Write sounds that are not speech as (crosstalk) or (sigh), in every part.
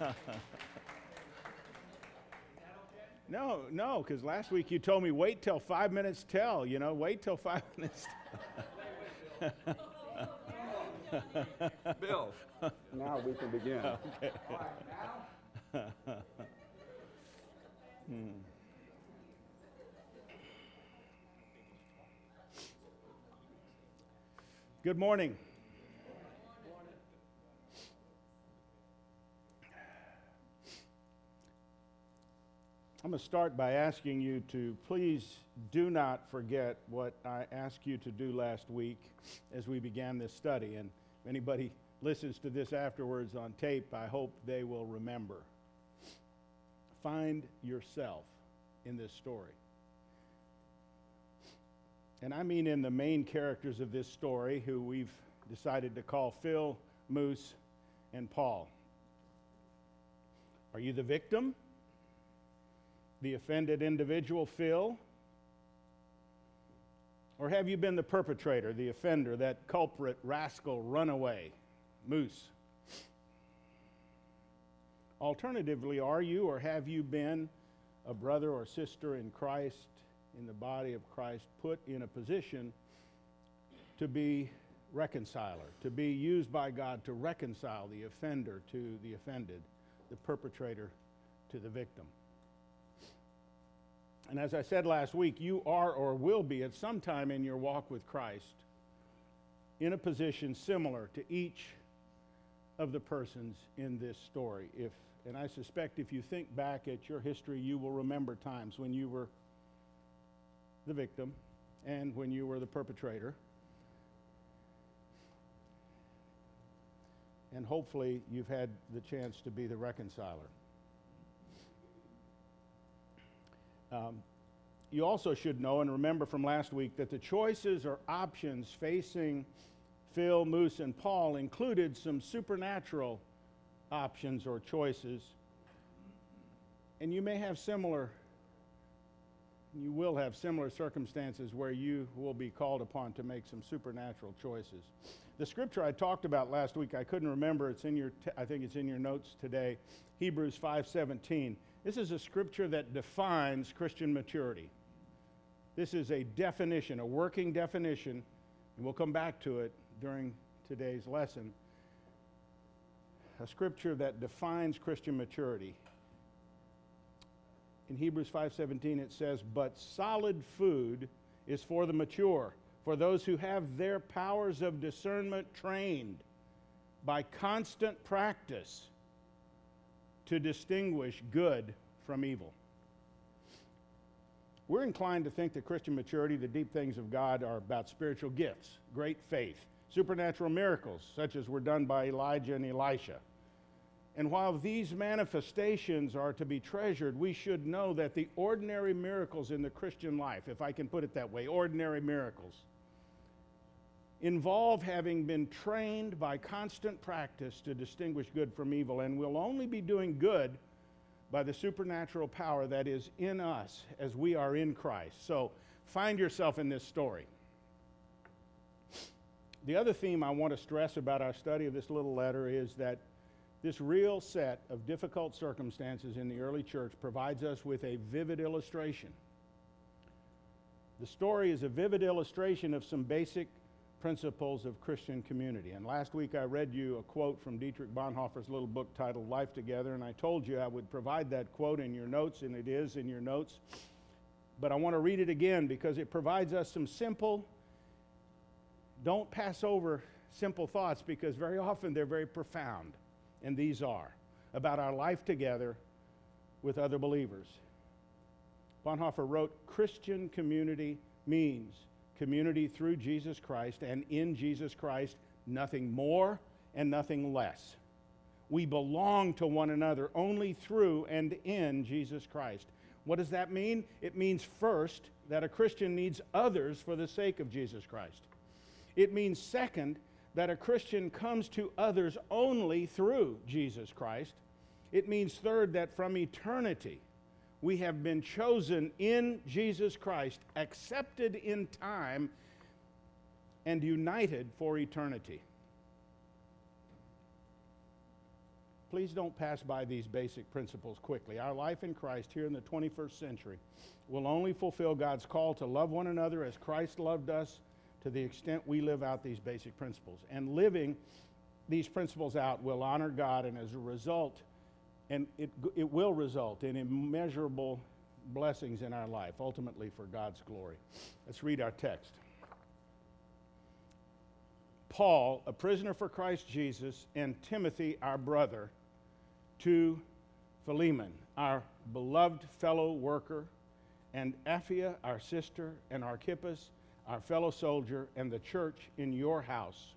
(laughs) No, no, because last week you told me wait till five minutes tell, you know, wait till five (laughs) minutes. (laughs) Bill. Now we can begin. Hmm. Good morning. I'm going to start by asking you to please do not forget what I asked you to do last week as we began this study. And if anybody listens to this afterwards on tape, I hope they will remember. Find yourself in this story. And I mean in the main characters of this story, who we've decided to call Phil, Moose, and Paul. Are you the victim? The offended individual, Phil? Or have you been the perpetrator, the offender, that culprit, rascal, runaway, Moose? Alternatively, are you or have you been a brother or sister in Christ, in the body of Christ, put in a position to be reconciler, to be used by God to reconcile the offender to the offended, the perpetrator to the victim? And as I said last week, you are or will be at some time in your walk with Christ in a position similar to each of the persons in this story. If, and I suspect if you think back at your history, you will remember times when you were the victim and when you were the perpetrator. And hopefully, you've had the chance to be the reconciler. Um, you also should know and remember from last week that the choices or options facing Phil, Moose, and Paul included some supernatural options or choices. And you may have similar, you will have similar circumstances where you will be called upon to make some supernatural choices. The scripture I talked about last week, I couldn't remember. It's in your, t- I think it's in your notes today. Hebrews 5:17. This is a scripture that defines Christian maturity. This is a definition, a working definition, and we'll come back to it during today's lesson. A scripture that defines Christian maturity. In Hebrews 5:17 it says, "But solid food is for the mature, for those who have their powers of discernment trained by constant practice to distinguish good from evil." We're inclined to think that Christian maturity, the deep things of God, are about spiritual gifts, great faith, supernatural miracles, such as were done by Elijah and Elisha. And while these manifestations are to be treasured, we should know that the ordinary miracles in the Christian life, if I can put it that way, ordinary miracles, involve having been trained by constant practice to distinguish good from evil, and we'll only be doing good by the supernatural power that is in us as we are in Christ. So find yourself in this story. The other theme I want to stress about our study of this little letter is that this real set of difficult circumstances in the early church provides us with a vivid illustration. The story is a vivid illustration of some basic principles of Christian community. And last week I read you a quote from Dietrich Bonhoeffer's little book titled Life Together, and I told you I would provide that quote in your notes, and it is in your notes. But I want to read it again because it provides us some simple, don't pass over simple thoughts because very often they're very profound, and these are about our life together with other believers. Bonhoeffer wrote Christian community means community through Jesus Christ and in Jesus Christ, nothing more and nothing less. We belong to one another only through and in Jesus Christ. What does that mean? It means first that a Christian needs others for the sake of Jesus Christ. It means second that a Christian comes to others only through Jesus Christ. It means third that from eternity we have been chosen in Jesus Christ, accepted in time, and united for eternity. please don't pass by these basic principles quickly. Our life in Christ here in the 21st century will only fulfill God's call to love one another as Christ loved us to the extent we live out these basic principles. And living these principles out will honor God, and as a result, and it, it will result in immeasurable blessings in our life, ultimately for God's glory. Let's read our text. Paul, a prisoner for Christ Jesus, and Timothy, our brother, to Philemon, our beloved fellow worker, and Apphia, our sister, and Archippus, our fellow soldier, and the church in your house.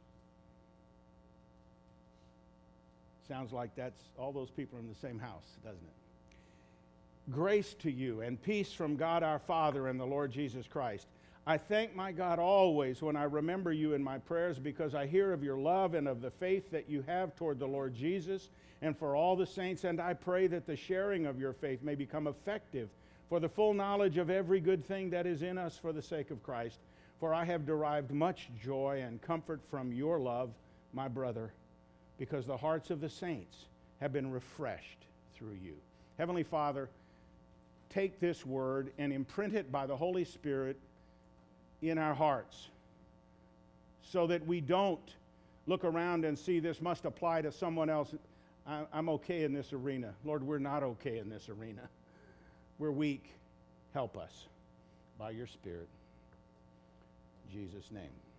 Sounds like that's all those people in the same house, doesn't it? Grace to you and peace from God our Father and the Lord Jesus Christ. I thank my God always when I remember you in my prayers because I hear of your love and of the faith that you have toward the Lord Jesus and for all the saints, and I pray that the sharing of your faith may become effective for the full knowledge of every good thing that is in us for the sake of Christ. For I have derived much joy and comfort from your love, my brother, because the hearts of the saints have been refreshed through you. Heavenly Father, take this word and imprint it by the Holy Spirit in our hearts so that we don't look around and see this must apply to someone else. I, am okay in this arena. Lord, we're not okay in this arena. We're weak. Help us by your Spirit. In Jesus' name.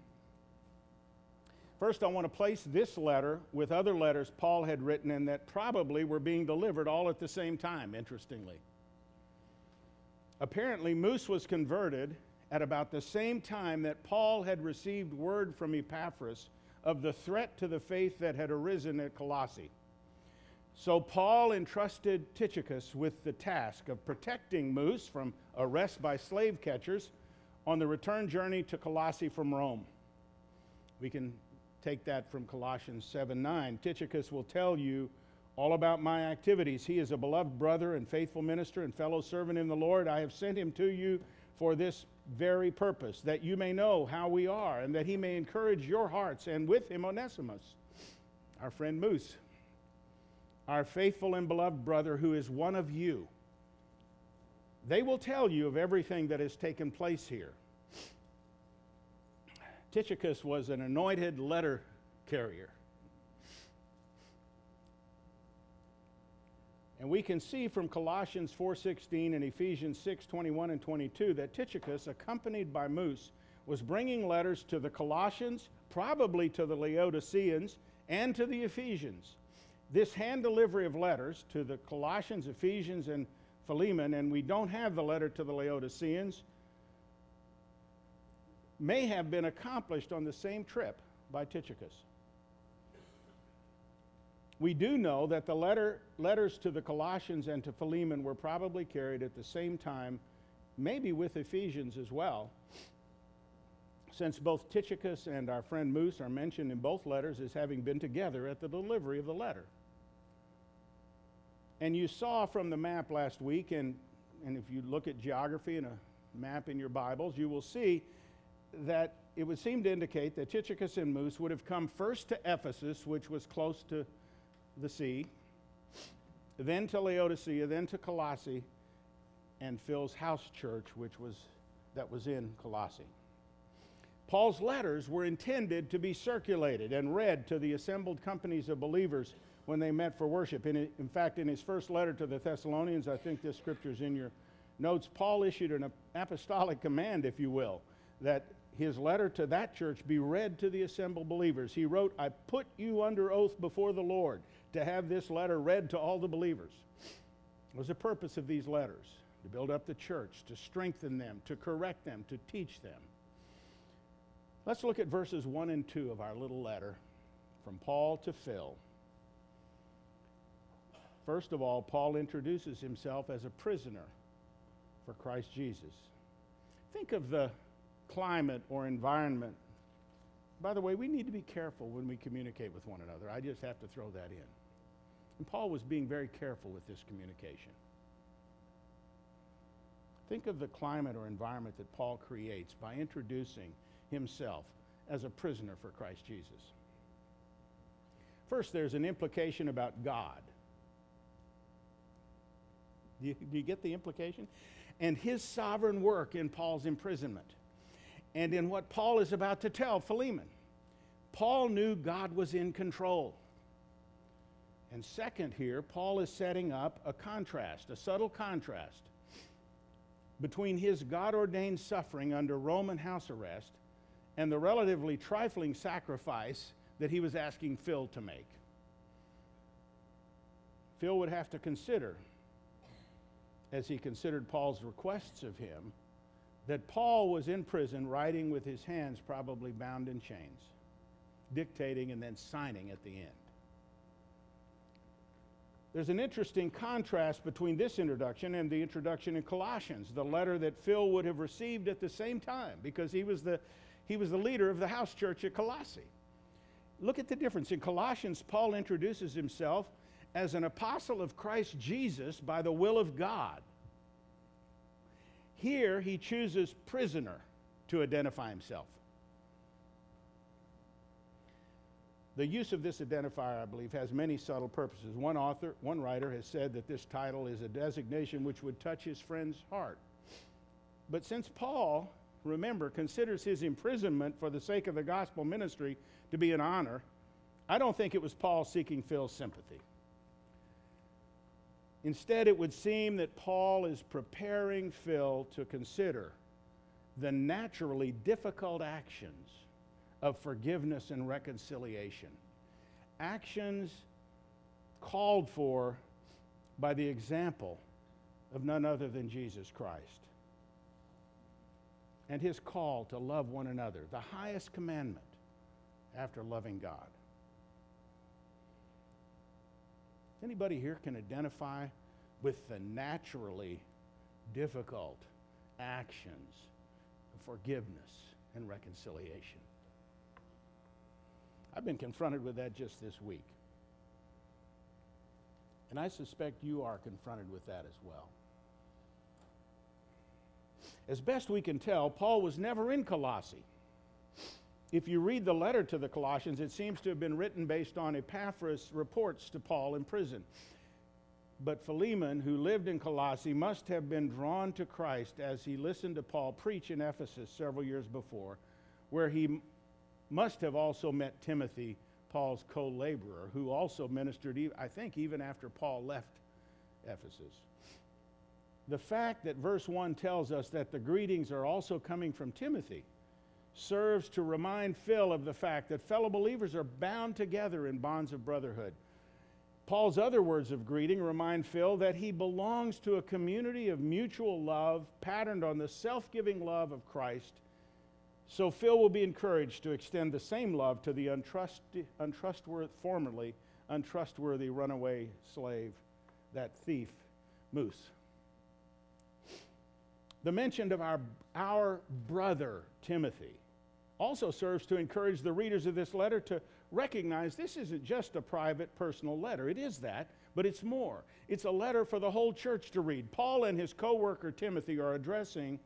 First, I want to place this letter with other letters Paul had written and that probably were being delivered all at the same time, interestingly. Apparently, Moose was converted at about the same time that Paul had received word from Epaphras of the threat to the faith that had arisen at Colossae. So Paul entrusted Tychicus with the task of protecting Moose from arrest by slave catchers on the return journey to Colossae from Rome. We can take that from Colossians 7 9. Tychicus will tell you all about my activities. He is a beloved brother and faithful minister and fellow servant in the Lord. I have sent him to you for this very purpose, that you may know how we are, and that he may encourage your hearts, and with him Onesimus, our friend Moose, our faithful and beloved brother who is one of you. They will tell you of everything that has taken place here. Tychicus was an anointed letter carrier. And we can see from Colossians 4:16 and Ephesians 6:21 and 22 that Tychicus, accompanied by Moose, was bringing letters to the Colossians, probably to the Laodiceans, and to the Ephesians. This hand delivery of letters to the Colossians, Ephesians, and Philemon, and we don't have the letter to the Laodiceans, may have been accomplished on the same trip by Tychicus we do know that the letter, letters to the Colossians and to Philemon were probably carried at the same time, maybe with Ephesians as well, since both Tychicus and our friend Moose are mentioned in both letters as having been together at the delivery of the letter. And you saw from the map last week, and, and if you look at geography and a map in your Bibles, you will see that it would seem to indicate that Tychicus and Moose would have come first to Ephesus, which was close to the sea, then to Laodicea, then to Colossae, and Phil's house church, which was that was in Colossae. Paul's letters were intended to be circulated and read to the assembled companies of believers when they met for worship. In, in fact, in his first letter to the Thessalonians, I think this scripture is in your notes, Paul issued an apostolic command, if you will, that his letter to that church be read to the assembled believers. He wrote, I put you under oath before the Lord to have this letter read to all the believers. What was the purpose of these letters? To build up the church, to strengthen them, to correct them, to teach them. Let's look at verses 1 and 2 of our little letter from Paul to Phil. First of all, Paul introduces himself as a prisoner for Christ Jesus. Think of the climate or environment by the way, we need to be careful when we communicate with one another. I just have to throw that in. And Paul was being very careful with this communication. Think of the climate or environment that Paul creates by introducing himself as a prisoner for Christ Jesus. First, there's an implication about God. Do you, do you get the implication? And his sovereign work in Paul's imprisonment and in what Paul is about to tell Philemon. Paul knew God was in control. And second, here, Paul is setting up a contrast, a subtle contrast between his God ordained suffering under Roman house arrest and the relatively trifling sacrifice that he was asking Phil to make. Phil would have to consider, as he considered Paul's requests of him, that Paul was in prison writing with his hands probably bound in chains, dictating and then signing at the end. There's an interesting contrast between this introduction and the introduction in Colossians, the letter that Phil would have received at the same time, because he was the, he was the leader of the house church at Colossae. Look at the difference. In Colossians, Paul introduces himself as an apostle of Christ Jesus by the will of God. Here, he chooses prisoner to identify himself. The use of this identifier, I believe, has many subtle purposes. One author, one writer has said that this title is a designation which would touch his friend's heart. But since Paul, remember, considers his imprisonment for the sake of the gospel ministry to be an honor, I don't think it was Paul seeking Phil's sympathy. Instead, it would seem that Paul is preparing Phil to consider the naturally difficult actions of forgiveness and reconciliation. Actions called for by the example of none other than Jesus Christ. And his call to love one another, the highest commandment after loving God. Anybody here can identify with the naturally difficult actions of forgiveness and reconciliation. I've been confronted with that just this week. And I suspect you are confronted with that as well. As best we can tell, Paul was never in Colossae. If you read the letter to the Colossians, it seems to have been written based on Epaphras' reports to Paul in prison. But Philemon, who lived in Colossae, must have been drawn to Christ as he listened to Paul preach in Ephesus several years before, where he must have also met Timothy, Paul's co laborer, who also ministered, I think, even after Paul left Ephesus. The fact that verse 1 tells us that the greetings are also coming from Timothy serves to remind Phil of the fact that fellow believers are bound together in bonds of brotherhood. Paul's other words of greeting remind Phil that he belongs to a community of mutual love patterned on the self giving love of Christ so Phil will be encouraged to extend the same love to the untrust, untrustworthy, formerly untrustworthy runaway slave, that thief, Moose. The mention of our, our brother, Timothy, also serves to encourage the readers of this letter to recognize this isn't just a private, personal letter. It is that, but it's more. It's a letter for the whole church to read. Paul and his co worker Timothy are addressing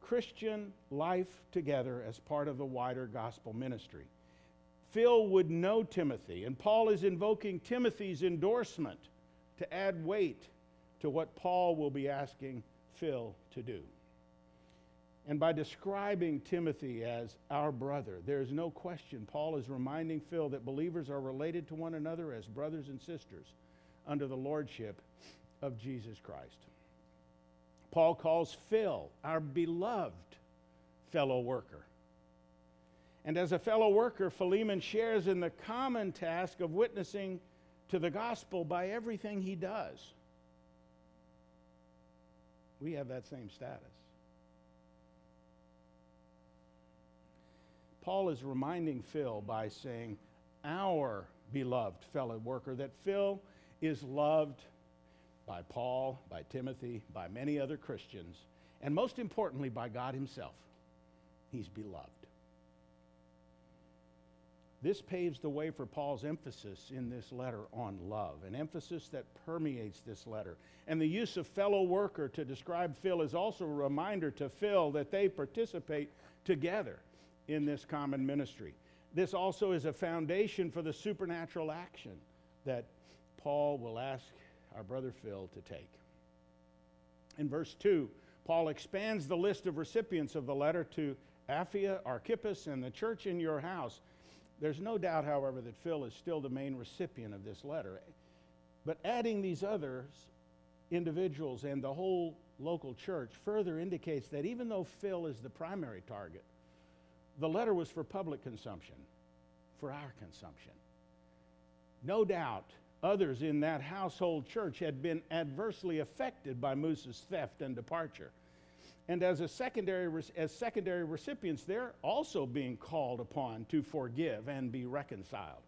Christian life together as part of the wider gospel ministry. Phil would know Timothy, and Paul is invoking Timothy's endorsement to add weight to what Paul will be asking Phil to do. And by describing Timothy as our brother, there is no question Paul is reminding Phil that believers are related to one another as brothers and sisters under the lordship of Jesus Christ. Paul calls Phil our beloved fellow worker. And as a fellow worker, Philemon shares in the common task of witnessing to the gospel by everything he does. We have that same status. Paul is reminding Phil by saying, Our beloved fellow worker, that Phil is loved by Paul, by Timothy, by many other Christians, and most importantly, by God Himself. He's beloved. This paves the way for Paul's emphasis in this letter on love, an emphasis that permeates this letter. And the use of fellow worker to describe Phil is also a reminder to Phil that they participate together in this common ministry. this also is a foundation for the supernatural action that Paul will ask our brother Phil to take. In verse 2, Paul expands the list of recipients of the letter to Apphia, Archippus, and the church in your house. There's no doubt, however, that Phil is still the main recipient of this letter. But adding these others, individuals, and the whole local church further indicates that even though Phil is the primary target, the letter was for public consumption, for our consumption. No doubt others in that household church had been adversely affected by Moose's theft and departure. And as, a secondary, as secondary recipients, they're also being called upon to forgive and be reconciled.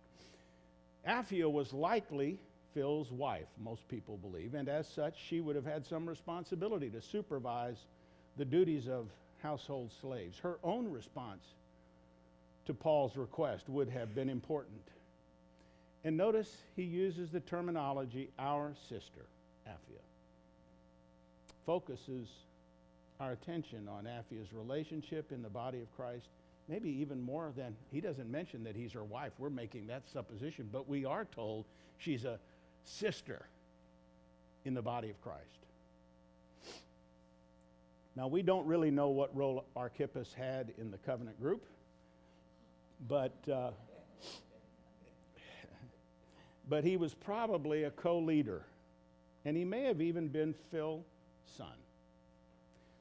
Apphia was likely Phil's wife, most people believe, and as such, she would have had some responsibility to supervise the duties of household slaves. Her own response to Paul's request would have been important. And notice he uses the terminology our sister, Apphia. Focuses our attention on Apphia's relationship in the body of Christ, maybe even more than he doesn't mention that he's her wife. We're making that supposition, but we are told she's a sister in the body of Christ. Now, we don't really know what role Archippus had in the covenant group. But, uh, but he was probably a co leader. And he may have even been Phil's son.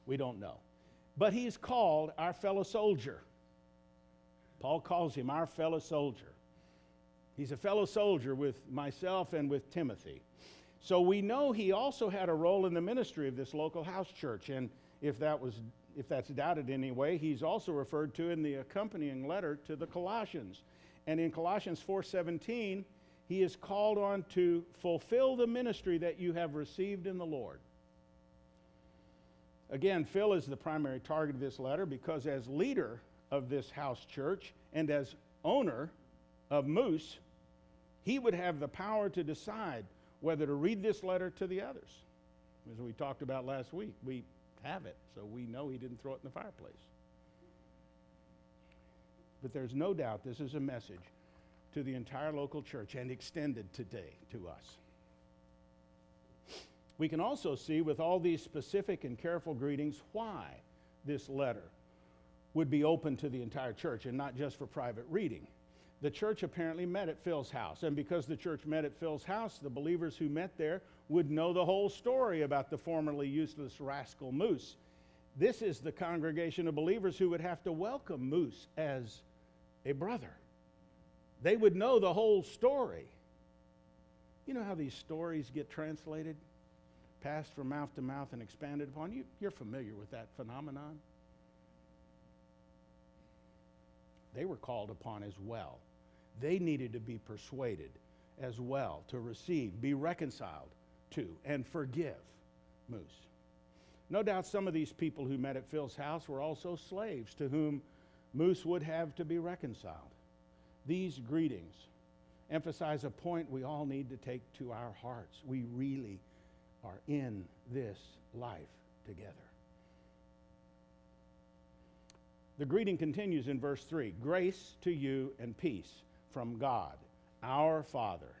We don't know. But he's called our fellow soldier. Paul calls him our fellow soldier. He's a fellow soldier with myself and with Timothy. So we know he also had a role in the ministry of this local house church. And if that was if that's doubted in any way, he's also referred to in the accompanying letter to the Colossians. And in Colossians 4:17, he is called on to fulfill the ministry that you have received in the Lord. Again, Phil is the primary target of this letter because as leader of this house church and as owner of Moose, he would have the power to decide whether to read this letter to the others. As we talked about last week, we have it, so we know he didn't throw it in the fireplace. But there's no doubt this is a message to the entire local church and extended today to us. We can also see with all these specific and careful greetings why this letter would be open to the entire church and not just for private reading. The church apparently met at Phil's house, and because the church met at Phil's house, the believers who met there would know the whole story about the formerly useless rascal Moose. This is the congregation of believers who would have to welcome Moose as a brother. They would know the whole story. You know how these stories get translated, passed from mouth to mouth, and expanded upon? You, you're familiar with that phenomenon. They were called upon as well. They needed to be persuaded as well to receive, be reconciled to and forgive Moose. No doubt some of these people who met at Phil's house were also slaves to whom Moose would have to be reconciled. These greetings emphasize a point we all need to take to our hearts. We really are in this life together. The greeting continues in verse 3 Grace to you and peace from God, our Father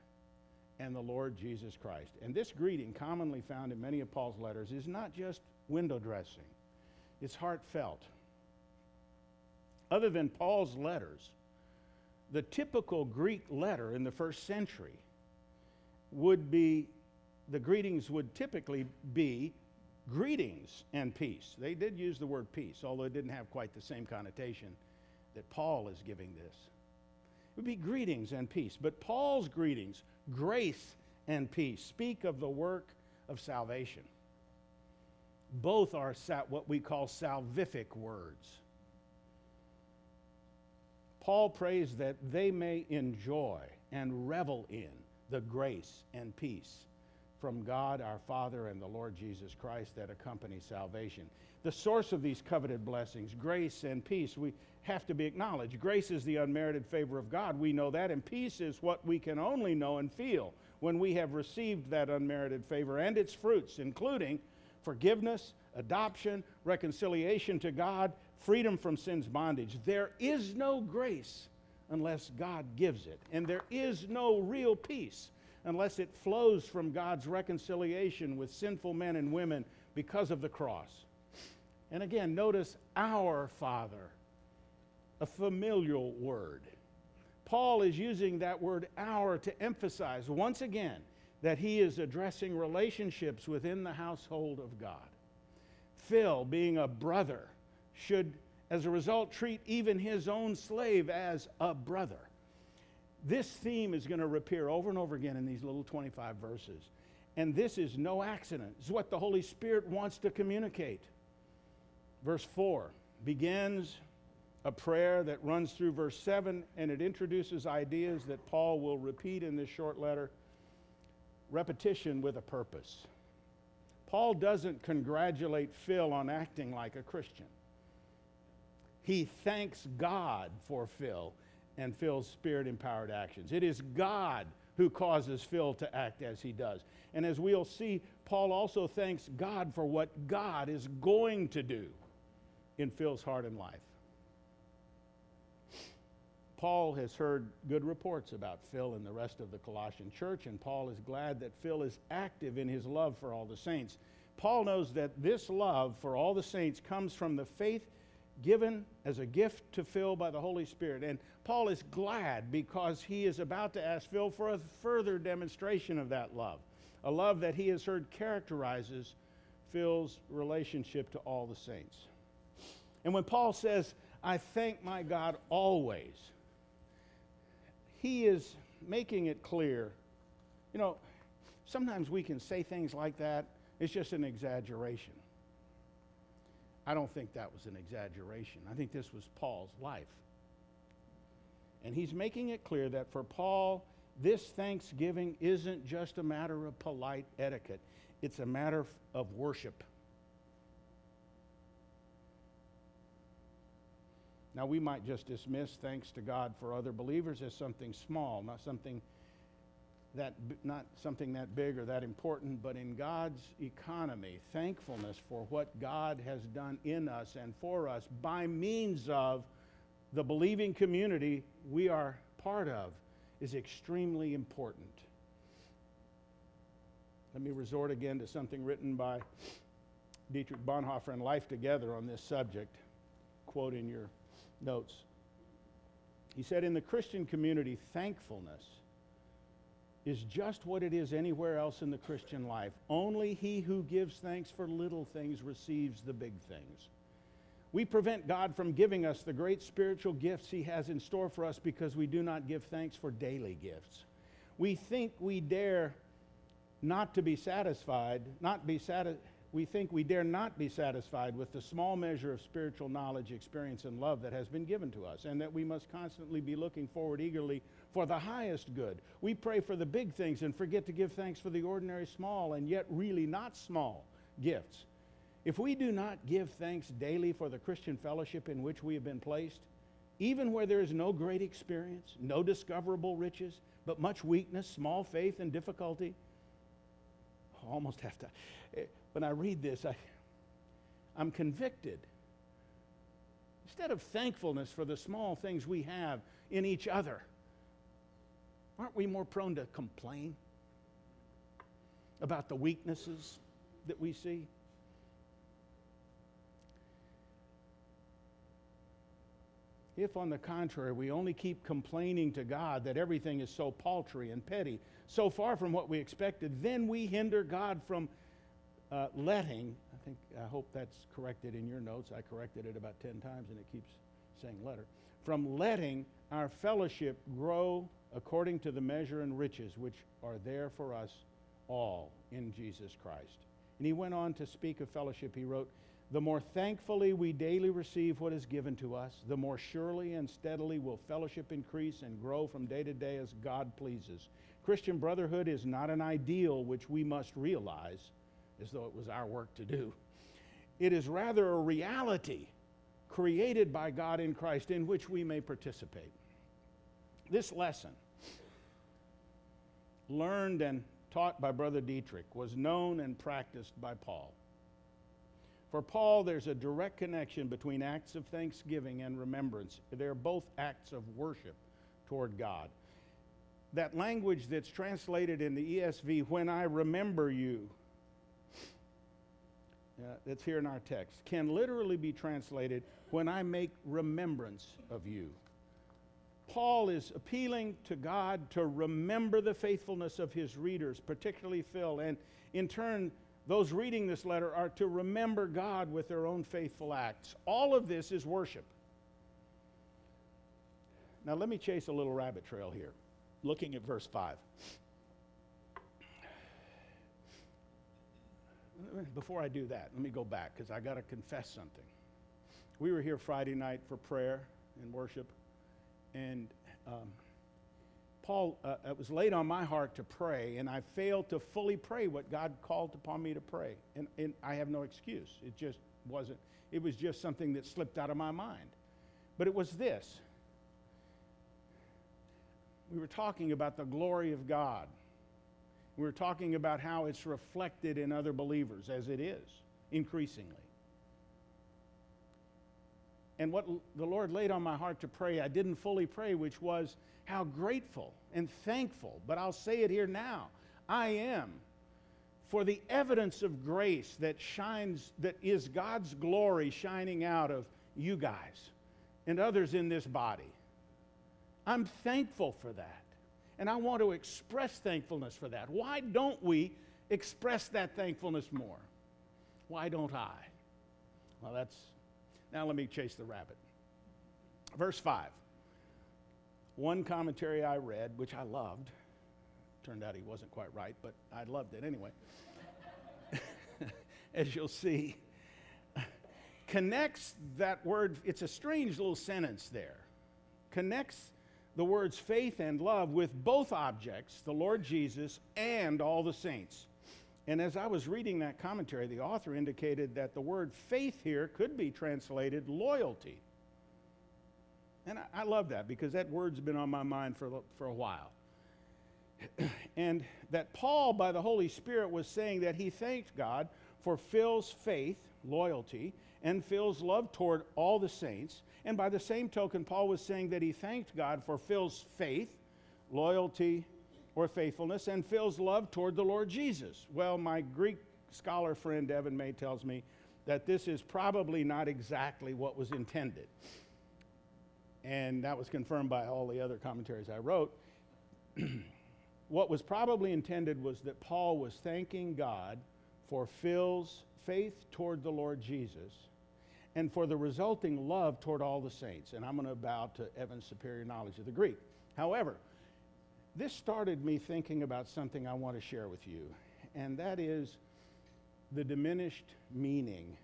and the Lord Jesus Christ. And this greeting, commonly found in many of Paul's letters, is not just window dressing, it's heartfelt. Other than Paul's letters, the typical Greek letter in the first century would be, the greetings would typically be greetings and peace. They did use the word peace, although it didn't have quite the same connotation that Paul is giving this. It would be greetings and peace. But Paul's greetings grace and peace. Speak of the work of salvation. Both are what we call salvific words. Paul prays that they may enjoy and revel in the grace and peace from God our Father and the Lord Jesus Christ that accompany salvation. The source of these coveted blessings, grace and peace, we have to be acknowledged. Grace is the unmerited favor of God. We know that. And peace is what we can only know and feel when we have received that unmerited favor and its fruits, including forgiveness, adoption, reconciliation to God, freedom from sin's bondage. There is no grace unless God gives it. And there is no real peace unless it flows from God's reconciliation with sinful men and women because of the cross. And again, notice our Father, a familial word. Paul is using that word our to emphasize once again that he is addressing relationships within the household of God. Phil, being a brother, should, as a result, treat even his own slave as a brother. This theme is going to appear over and over again in these little 25 verses. And this is no accident. It's what the Holy Spirit wants to communicate. Verse 4 begins a prayer that runs through verse 7, and it introduces ideas that Paul will repeat in this short letter. Repetition with a purpose. Paul doesn't congratulate Phil on acting like a Christian. He thanks God for Phil and Phil's spirit empowered actions. It is God who causes Phil to act as he does. And as we'll see, Paul also thanks God for what God is going to do in Phil's heart and life. Paul has heard good reports about Phil and the rest of the Colossian church, and Paul is glad that Phil is active in his love for all the saints. Paul knows that this love for all the saints comes from the faith given as a gift to Phil by the Holy Spirit. And Paul is glad because he is about to ask Phil for a further demonstration of that love, a love that he has heard characterizes Phil's relationship to all the saints. And when Paul says, I thank my God always, he is making it clear. You know, sometimes we can say things like that, it's just an exaggeration. I don't think that was an exaggeration. I think this was Paul's life. And he's making it clear that for Paul, this thanksgiving isn't just a matter of polite etiquette, it's a matter of worship. Now, we might just dismiss thanks to God for other believers as something small, not something that not something that big or that important, but in God's economy, thankfulness for what God has done in us and for us by means of the believing community we are part of is extremely important. Let me resort again to something written by Dietrich Bonhoeffer in Life Together on this subject, quote in your notes. He said, In the Christian community, thankfulness is just what it is anywhere else in the Christian life. Only he who gives thanks for little things receives the big things. We prevent God from giving us the great spiritual gifts he has in store for us because we do not give thanks for daily gifts. We think we dare not to be satisfied, not be satisfied we think we dare not be satisfied with the small measure of spiritual knowledge, experience, and love that has been given to us, and that we must constantly be looking forward eagerly for the highest good. We pray for the big things and forget to give thanks for the ordinary small and yet really not small gifts. If we do not give thanks daily for the Christian fellowship in which we have been placed, even where there is no great experience, no discoverable riches, but much weakness, small faith, and difficulty, almost have to when I read this, I, I'm convicted. Instead of thankfulness for the small things we have in each other, aren't we more prone to complain about the weaknesses that we see? If, on the contrary, we only keep complaining to God that everything is so paltry and petty, so far from what we expected, then we hinder God from uh, letting, I think, I hope that's corrected in your notes. I corrected it about 10 times and it keeps saying letter. From letting our fellowship grow according to the measure and riches which are there for us all in Jesus Christ. And he went on to speak of fellowship. He wrote, The more thankfully we daily receive what is given to us, the more surely and steadily will fellowship increase and grow from day to day as God pleases. Christian brotherhood is not an ideal which we must realize as though it was our work to do. It is rather a reality created by God in Christ in which we may participate. This lesson, learned and taught by Brother Dietrich, was known and practiced by Paul. For Paul, there's a direct connection between acts of thanksgiving and remembrance. They're both acts of worship toward God. That language that's translated in the ESV, when I remember you, that's here in our text, can literally be translated, when I make remembrance of you. Paul is appealing to God to remember the faithfulness of his readers, particularly Phil, and in turn, those reading this letter are to remember God with their own faithful acts. All of this is worship. Now, let me chase a little rabbit trail here, looking at verse 5. Before I do that, let me go back because I got to confess something. We were here Friday night for prayer and worship, and um, Paul, uh, it was laid on my heart to pray, and I failed to fully pray what God called upon me to pray. And, and I have no excuse. It just wasn't, it was just something that slipped out of my mind. But it was this we were talking about the glory of God. We were talking about how it's reflected in other believers, as it is, increasingly. And what the Lord laid on my heart to pray, I didn't fully pray, which was how grateful and thankful, but I'll say it here now I am for the evidence of grace that shines, that is God's glory shining out of you guys and others in this body. I'm thankful for that. And I want to express thankfulness for that. Why don't we express that thankfulness more? Why don't I? Well, that's. Now let me chase the rabbit. Verse 5. One commentary I read, which I loved, turned out he wasn't quite right, but I loved it anyway. (laughs) As you'll see, connects that word, it's a strange little sentence there. Connects the words faith and love with both objects, the Lord Jesus and all the saints. And as I was reading that commentary, the author indicated that the word faith here could be translated loyalty. And I, love that because that word's been on my mind for, for a while. (clears throat) and that Paul, by the Holy Spirit, was saying that he thanked God for Phil's faith, loyalty, and Phil's love toward all the saints. And by the same token, Paul was saying that he thanked God for Phil's faith, loyalty, or faithfulness, and Phil's love toward the Lord Jesus. Well, my Greek scholar friend Evan May tells me that this is probably not exactly what was intended. And that was confirmed by all the other commentaries I wrote. (clears throat) what was probably intended was that Paul was thanking God for Phil's faith toward the Lord Jesus and for the resulting love toward all the saints. And I'm going to bow to Evan's superior knowledge of the Greek. However, this started me thinking about something I want to share with you, and that is the diminished meaning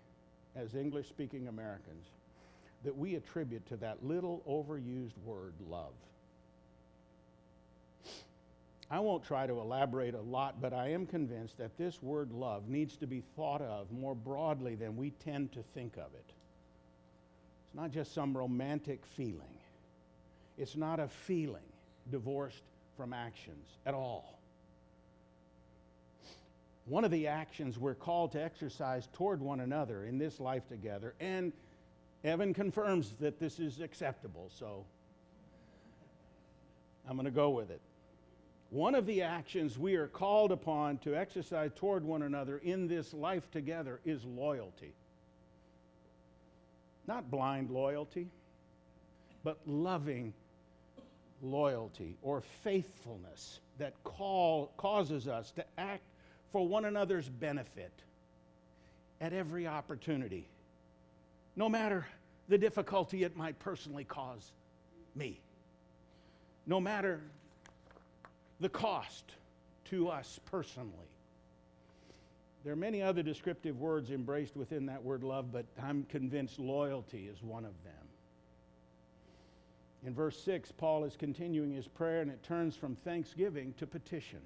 as English speaking Americans that we attribute to that little overused word, love. I won't try to elaborate a lot, but I am convinced that this word love needs to be thought of more broadly than we tend to think of it. Not just some romantic feeling, it's not a feeling divorced from actions at all. One of the actions we're called to exercise toward one another in this life together, and Evan confirms that this is acceptable, so I'm going to go with it. One of the actions we are called upon to exercise toward one another in this life together is loyalty. Not blind loyalty, but loving loyalty or faithfulness that call, causes us to act for one another's benefit at every opportunity, no matter the difficulty it might personally cause me, no matter the cost to us personally. There are many other descriptive words embraced within that word love, but I'm convinced loyalty is one of them. In verse 6, Paul is continuing his prayer, and it turns from thanksgiving to petition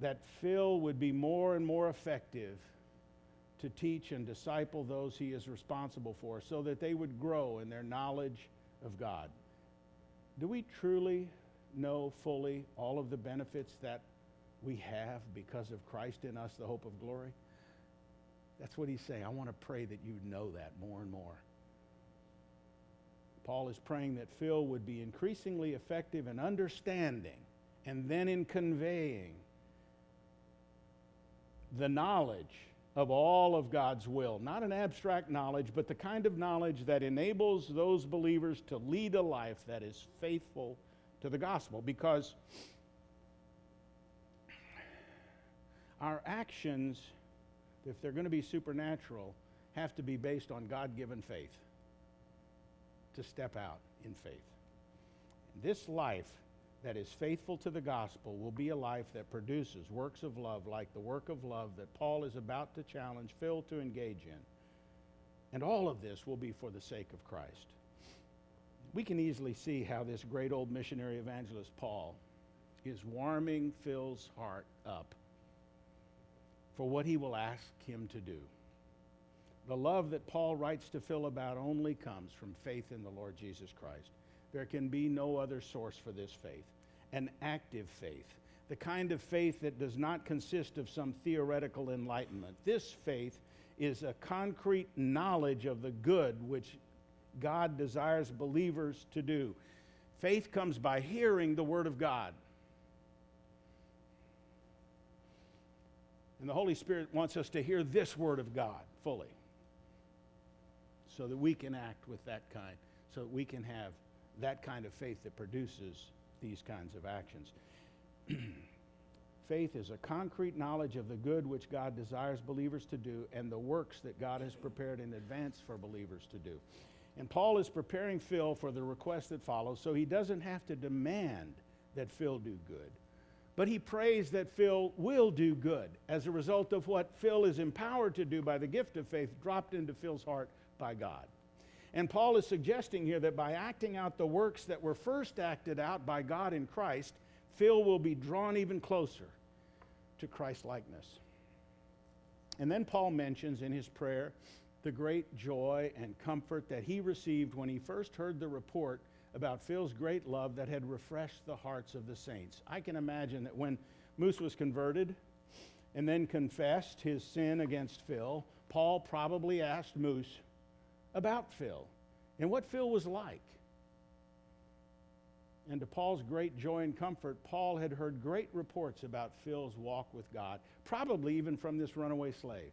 that Phil would be more and more effective to teach and disciple those he is responsible for so that they would grow in their knowledge of God. Do we truly know fully all of the benefits that we have because of Christ in us, the hope of glory? That's what he's saying. I want to pray that you know that more and more. Paul is praying that Phil would be increasingly effective in understanding and then in conveying the knowledge of all of God's will. Not an abstract knowledge, but the kind of knowledge that enables those believers to lead a life that is faithful to the gospel. Because our actions, if they're going to be supernatural, have to be based on God given faith to step out in faith. This life that is faithful to the gospel will be a life that produces works of love like the work of love that Paul is about to challenge Phil to engage in. And all of this will be for the sake of Christ. We can easily see how this great old missionary evangelist Paul is warming Phil's heart up for what he will ask him to do. The love that Paul writes to Phil about only comes from faith in the Lord Jesus Christ. There can be no other source for this faith an active faith, the kind of faith that does not consist of some theoretical enlightenment. This faith is a concrete knowledge of the good which God desires believers to do. Faith comes by hearing the Word of God. And the Holy Spirit wants us to hear this Word of God fully so that we can act with that kind, so that we can have that kind of faith that produces these kinds of actions. (clears throat) faith is a concrete knowledge of the good which God desires believers to do and the works that God has prepared in advance for believers to do. And Paul is preparing Phil for the request that follows, so he doesn't have to demand that Phil do good. But he prays that Phil will do good as a result of what Phil is empowered to do by the gift of faith dropped into Phil's heart by God. And Paul is suggesting here that by acting out the works that were first acted out by God in Christ, Phil will be drawn even closer to Christ likeness. And then Paul mentions in his prayer the great joy and comfort that he received when he first heard the report about Phil's great love that had refreshed the hearts of the saints. I can imagine that when Moose was converted and then confessed his sin against Phil, Paul probably asked Moose, about Phil and what Phil was like. And to Paul's great joy and comfort, Paul had heard great reports about Phil's walk with God, probably even from this runaway slave.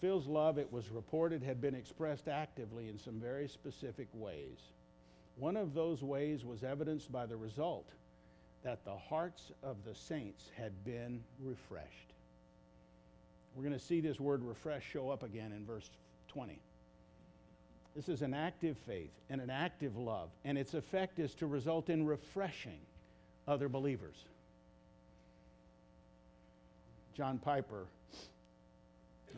Phil's love, it was reported, had been expressed actively in some very specific ways. One of those ways was evidenced by the result that the hearts of the saints had been refreshed. We're going to see this word refresh show up again in verse 20. This is an active faith and an active love, and its effect is to result in refreshing other believers. John Piper,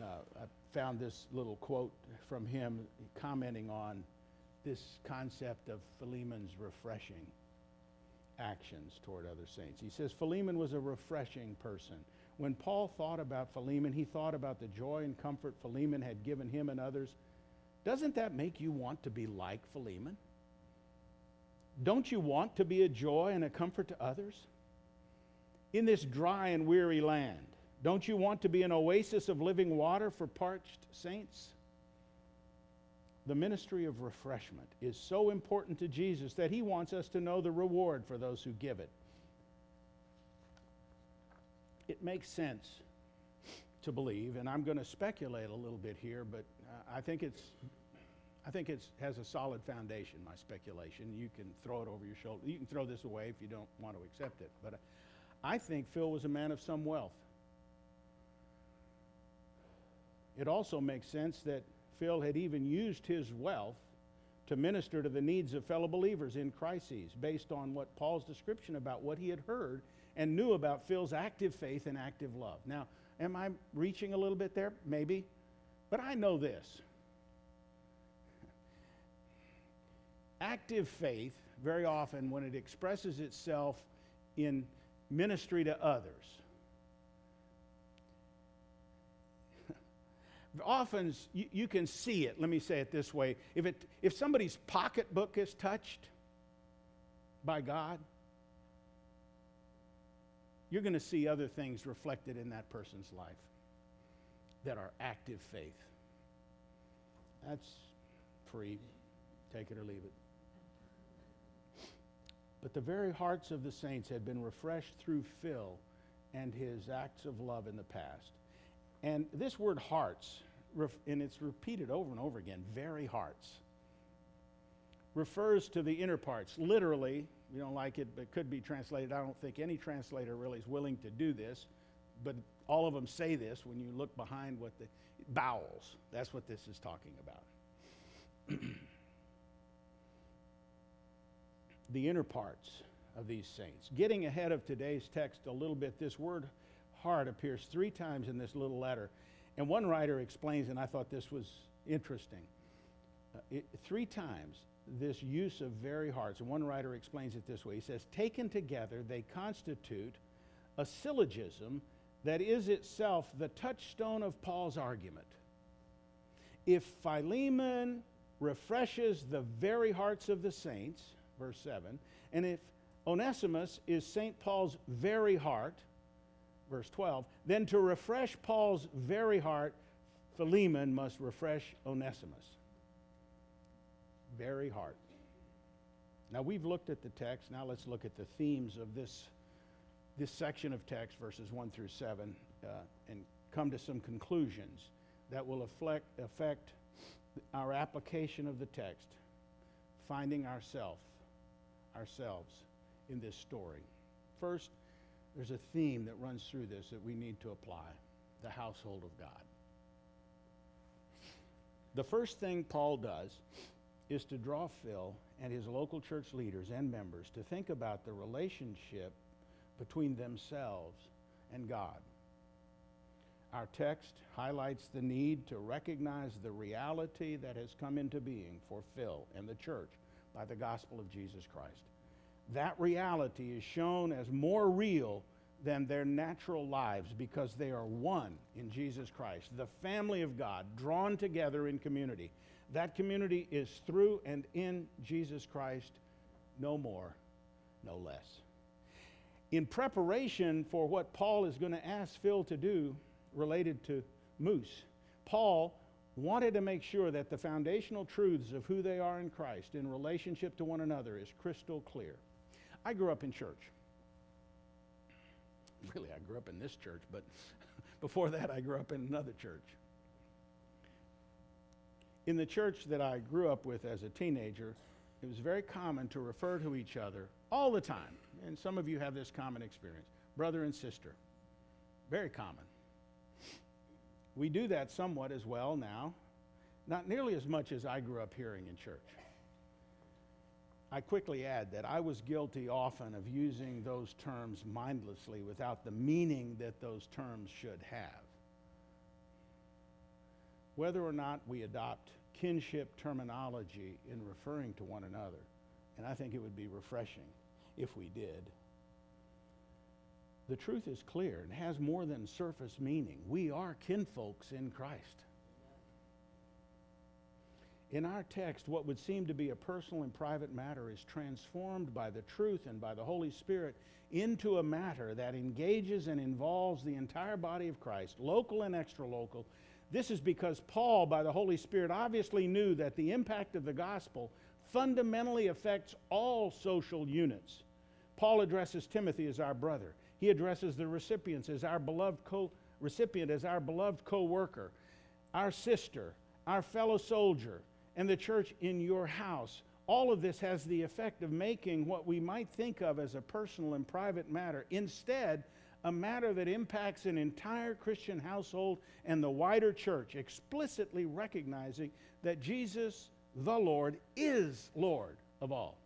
Uh, I found this little quote from him commenting on this concept of Philemon's refreshing actions toward other saints. He says Philemon was a refreshing person. When Paul thought about Philemon, he thought about the joy and comfort Philemon had given him and others. Doesn't that make you want to be like Philemon? Don't you want to be a joy and a comfort to others? In this dry and weary land, don't you want to be an oasis of living water for parched saints? The ministry of refreshment is so important to Jesus that he wants us to know the reward for those who give it it makes sense to believe, and I'm going to speculate a little bit here, but uh, I think it's I think it has a solid foundation, my speculation. You can throw it over your shoulder. You can throw this away if you don't want to accept it. But I think Phil was a man of some wealth. It also makes sense that Phil had even used his wealth to minister to the needs of fellow believers in crises based on what Paul's description about what he had heard and knew about Phil's active faith and active love. Now, am I reaching a little bit there? Maybe. But I know this active faith, very often, when it expresses itself in ministry to others, often you, you, can see it let me say it this way if, it, if somebody's pocketbook is touched by god you're going to see other things reflected in that person's life that are active faith. That's free Take it or leave it. But the very hearts of the saints had been refreshed through Phil and his acts of love in the past. And this word hearts, and it's repeated over and over again, very hearts, refers to the inner parts. Literally, we don't like it, but it could be translated. I don't think any translator really is willing to do this, but all of them say this when you look behind what the bowels. That's what this is talking about. (clears throat) the inner parts of these saints. Getting ahead of today's text a little bit, this word heart appears three times in this little letter. And one writer explains, and I thought this was interesting. Uh, it, three times this use of very hearts, and one writer explains it this way. He says, Taken together, they constitute a syllogism that is itself the touchstone of Paul's argument. If Philemon refreshes the very hearts of the saints, verse 7, and if Onesimus is St. Paul's very heart, verse 12, then to refresh Paul's very heart, Philemon must refresh Onesimus. Very heart. Now we've looked at the text. Now let's look at the themes of this, this section of text, verses 1 through 7, uh, and come to some conclusions that will affect, affect our application of the text, finding ourself, ourselves in this story. First, there's a theme that runs through this that we need to apply the household of God. The first thing Paul does is to draw Phil and his local church leaders and members to think about the relationship between themselves and God. Our text highlights the need to recognize the reality that has come into being for Phil and the church by the gospel of Jesus Christ that reality is shown as more real than their natural lives because they are one in Jesus Christ, the family of God, drawn together in community. That community is through and in Jesus Christ, no more, no less. In preparation for what Paul is going to ask Phil to do related to Moose, Paul wanted to make sure that the foundational truths of who they are in Christ in relationship to one another is crystal clear. I grew up in church. Really, I grew up in this church, but (laughs) before that, I grew up in another church. In the church that I grew up with as a teenager, it was very common to refer to each other all the time. And some of you have this common experience brother and sister. Very common. We do that somewhat as well now, not nearly as much as I grew up hearing in church. I quickly add that I was guilty often of using those terms mindlessly without the meaning that those terms should have. Whether or not we adopt kinship terminology in referring to one another, and I think it would be refreshing if we did. The truth is clear and has more than surface meaning. We are kinfolks in Christ. In our text, what would seem to be a personal and private matter is transformed by the truth and by the Holy Spirit into a matter that engages and involves the entire body of Christ, local and extra local. This is because Paul, by the Holy Spirit, obviously knew that the impact of the gospel fundamentally affects all social units. Paul addresses Timothy as our brother. He addresses the recipients as our beloved co recipient as our beloved co-worker, our sister, our fellow soldier, and the church in your house. All of this has the effect of making what we might think of as a personal and private matter instead a matter that impacts an entire Christian household and the wider church, explicitly recognizing that Jesus, the Lord, is Lord of all.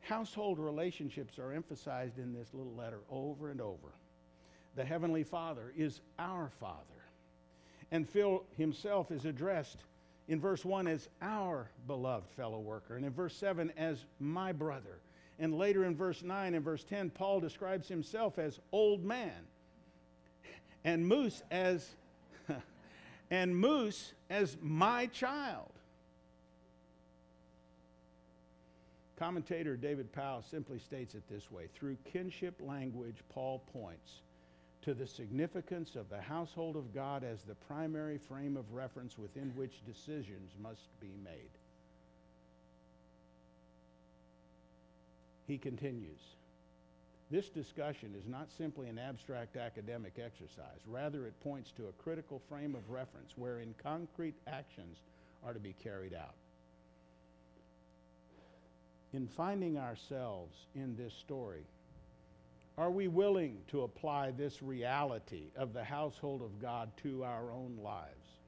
Household relationships are emphasized in this little letter over and over. The Heavenly Father is our Father. And Phil himself is addressed in verse 1 as our beloved fellow worker, and in verse 7 as my brother. And later in verse 9 and verse 10, Paul describes himself as old man. And Moose as (laughs) and Moose as my child. Commentator David Powell simply states it this way through kinship language, Paul points to the significance of the household of God as the primary frame of reference within which decisions must be made. He continues. This discussion is not simply an abstract academic exercise. Rather, it points to a critical frame of reference wherein concrete actions are to be carried out. In finding ourselves in this story, are we willing to apply this reality of the household of God to our own lives?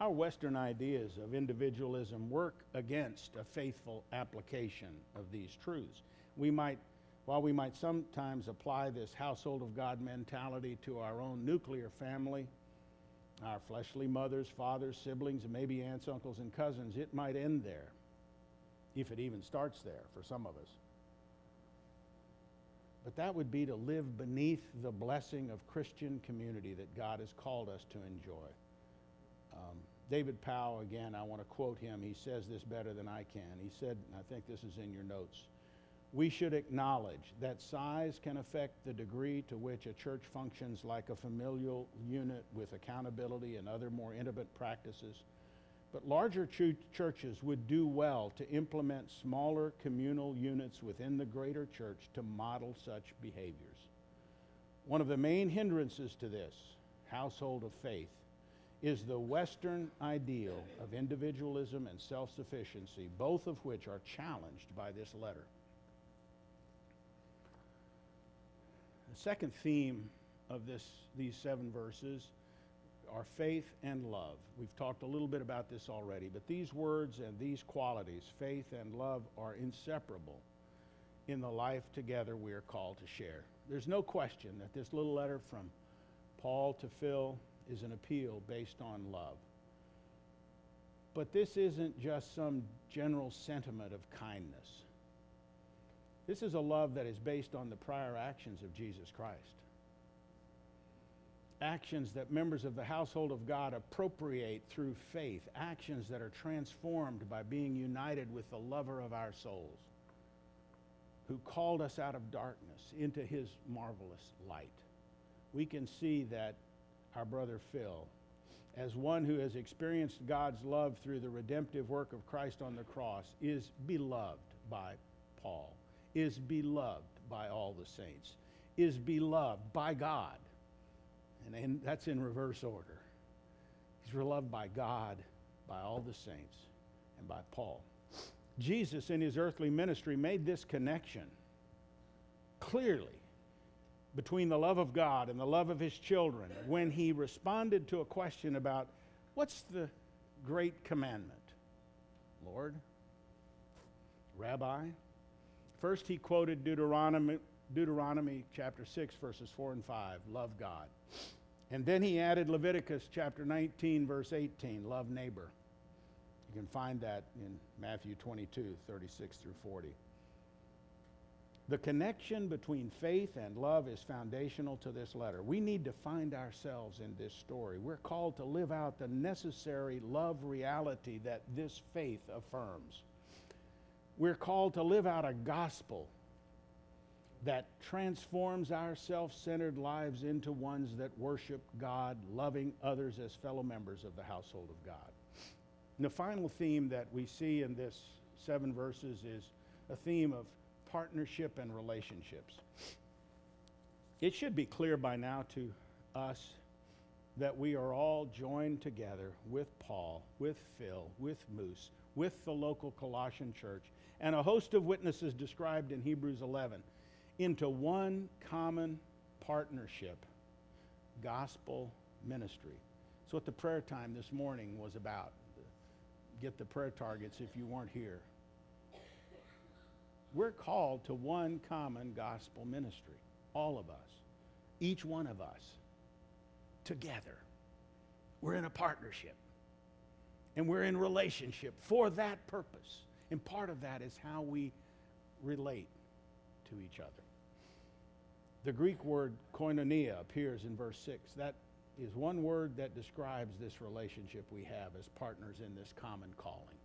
Our Western ideas of individualism work against a faithful application of these truths. We might, while we might sometimes apply this household of God mentality to our own nuclear family, our fleshly mothers, fathers, siblings, and maybe aunts, uncles, and cousins, it might end there, if it even starts there for some of us. But that would be to live beneath the blessing of Christian community that God has called us to enjoy. Um, David Powell, again, I want to quote him. He says this better than I can. He said, I think this is in your notes, we should acknowledge that size can affect the degree to which a church functions like a familial unit with accountability and other more intimate practices. But larger ch- churches would do well to implement smaller communal units within the greater church to model such behaviors. One of the main hindrances to this household of faith is the Western ideal of individualism and self sufficiency, both of which are challenged by this letter. The second theme of this, these seven verses are faith and love. We've talked a little bit about this already, but these words and these qualities, faith and love, are inseparable in the life together we are called to share. There's no question that this little letter from Paul to Phil is an appeal based on love. But this isn't just some general sentiment of kindness. This is a love that is based on the prior actions of Jesus Christ. Actions that members of the household of God appropriate through faith, actions that are transformed by being united with the lover of our souls, who called us out of darkness into his marvelous light. We can see that our brother Phil, as one who has experienced God's love through the redemptive work of Christ on the cross, is beloved by Paul, is beloved by all the saints, is beloved by God. And that's in reverse order. He's beloved by God, by all the saints, and by Paul. Jesus, in his earthly ministry, made this connection clearly between the love of God and the love of his children when he responded to a question about what's the great commandment? Lord? Rabbi? First, he quoted Deuteronomy, Deuteronomy chapter 6, verses 4 and 5 love God. And then he added Leviticus chapter 19, verse 18 love neighbor. You can find that in Matthew 22, 36 through 40. The connection between faith and love is foundational to this letter. We need to find ourselves in this story. We're called to live out the necessary love reality that this faith affirms. We're called to live out a gospel that transforms our self centered lives into ones that worship God, loving others as fellow members of the household of God. And the final theme that we see in this seven verses is a theme of partnership and relationships. It should be clear by now to us that we are all joined together with Paul, with Phil, with Moose, with the local Colossian church, and a host of witnesses described in Hebrews 11 into one common partnership, gospel ministry. That's what the prayer time this morning was about. Get the prayer targets if you weren't here. We're called to one common gospel ministry, all of us, each one of us, together. We're in a partnership and we're in relationship for that purpose. And part of that is how we relate to each other. The Greek word koinonia appears in verse 6. That is one word that describes this relationship we have as partners in this common calling.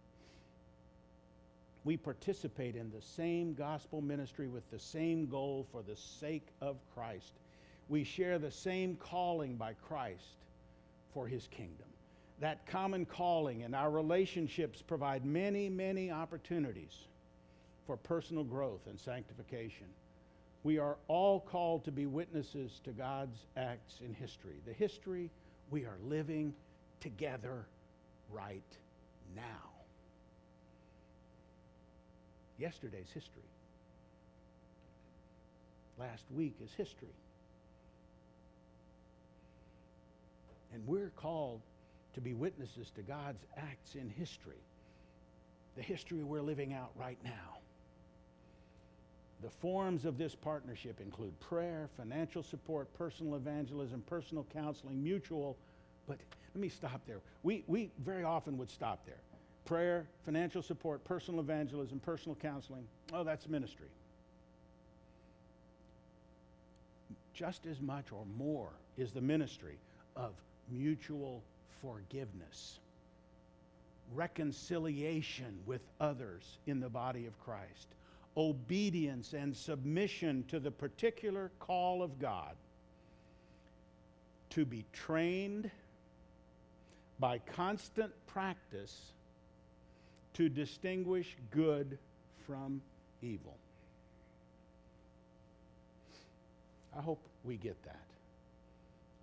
We participate in the same gospel ministry with the same goal for the sake of Christ. We share the same calling by Christ for his kingdom. That common calling and our relationships provide many, many opportunities for personal growth and sanctification. We are all called to be witnesses to God's acts in history, the history we are living together right now. Yesterday's history. Last week is history. And we're called to be witnesses to God's acts in history, the history we're living out right now. The forms of this partnership include prayer, financial support, personal evangelism, personal counseling, mutual. But let me stop there. We, we very often would stop there. Prayer, financial support, personal evangelism, personal counseling. Oh, that's ministry. Just as much or more is the ministry of mutual forgiveness, reconciliation with others in the body of Christ, obedience and submission to the particular call of God to be trained by constant practice to distinguish good from evil. I hope we get that.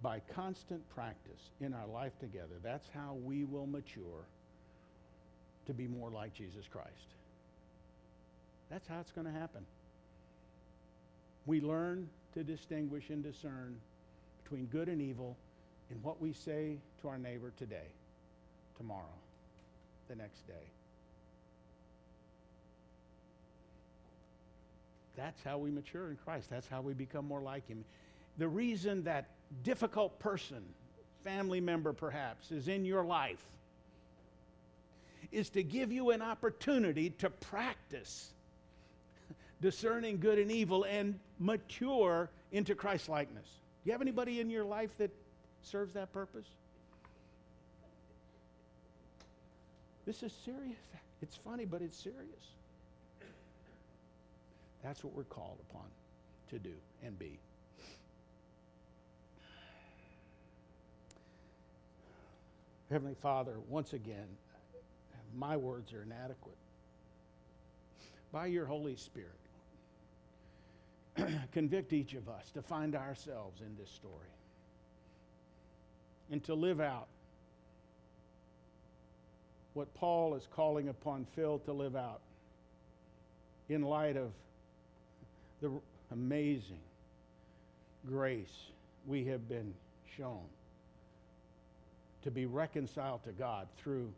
By constant practice in our life together, that's how we will mature to be more like Jesus Christ. That's how it's going to happen. We learn to distinguish and discern between good and evil in what we say to our neighbor today, tomorrow, the next day. That's how we mature in Christ. That's how we become more like Him. The reason that difficult person, family member perhaps, is in your life is to give you an opportunity to practice discerning good and evil and mature into Christ likeness. Do you have anybody in your life that serves that purpose? This is serious. It's funny, but it's serious. That's what we're called upon to do and be. Heavenly Father, once again, my words are inadequate. By your Holy Spirit, (clears throat) convict each of us to find ourselves in this story and to live out what Paul is calling upon Phil to live out in light of the amazing grace we have been shown to be reconciled to God through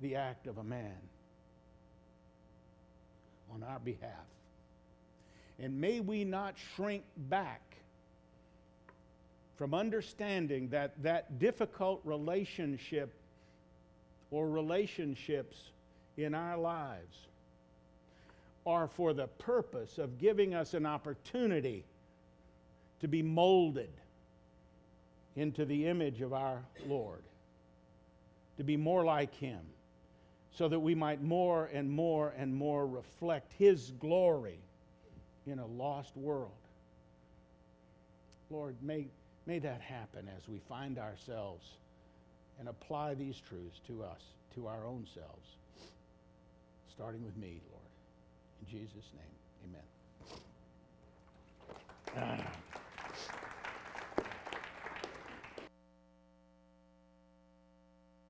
the act of a man on our behalf. And may we not shrink back from understanding that that difficult relationship or relationships in our lives are for the purpose of giving us an opportunity to be molded into the image of our Lord, to be more like Him, so that we might more and more and more reflect His glory in a lost world. Lord, may, may that happen as we find ourselves and apply these truths to us, to our own selves, starting with me, Lord. In Jesus' name, amen. Ah. (clears throat)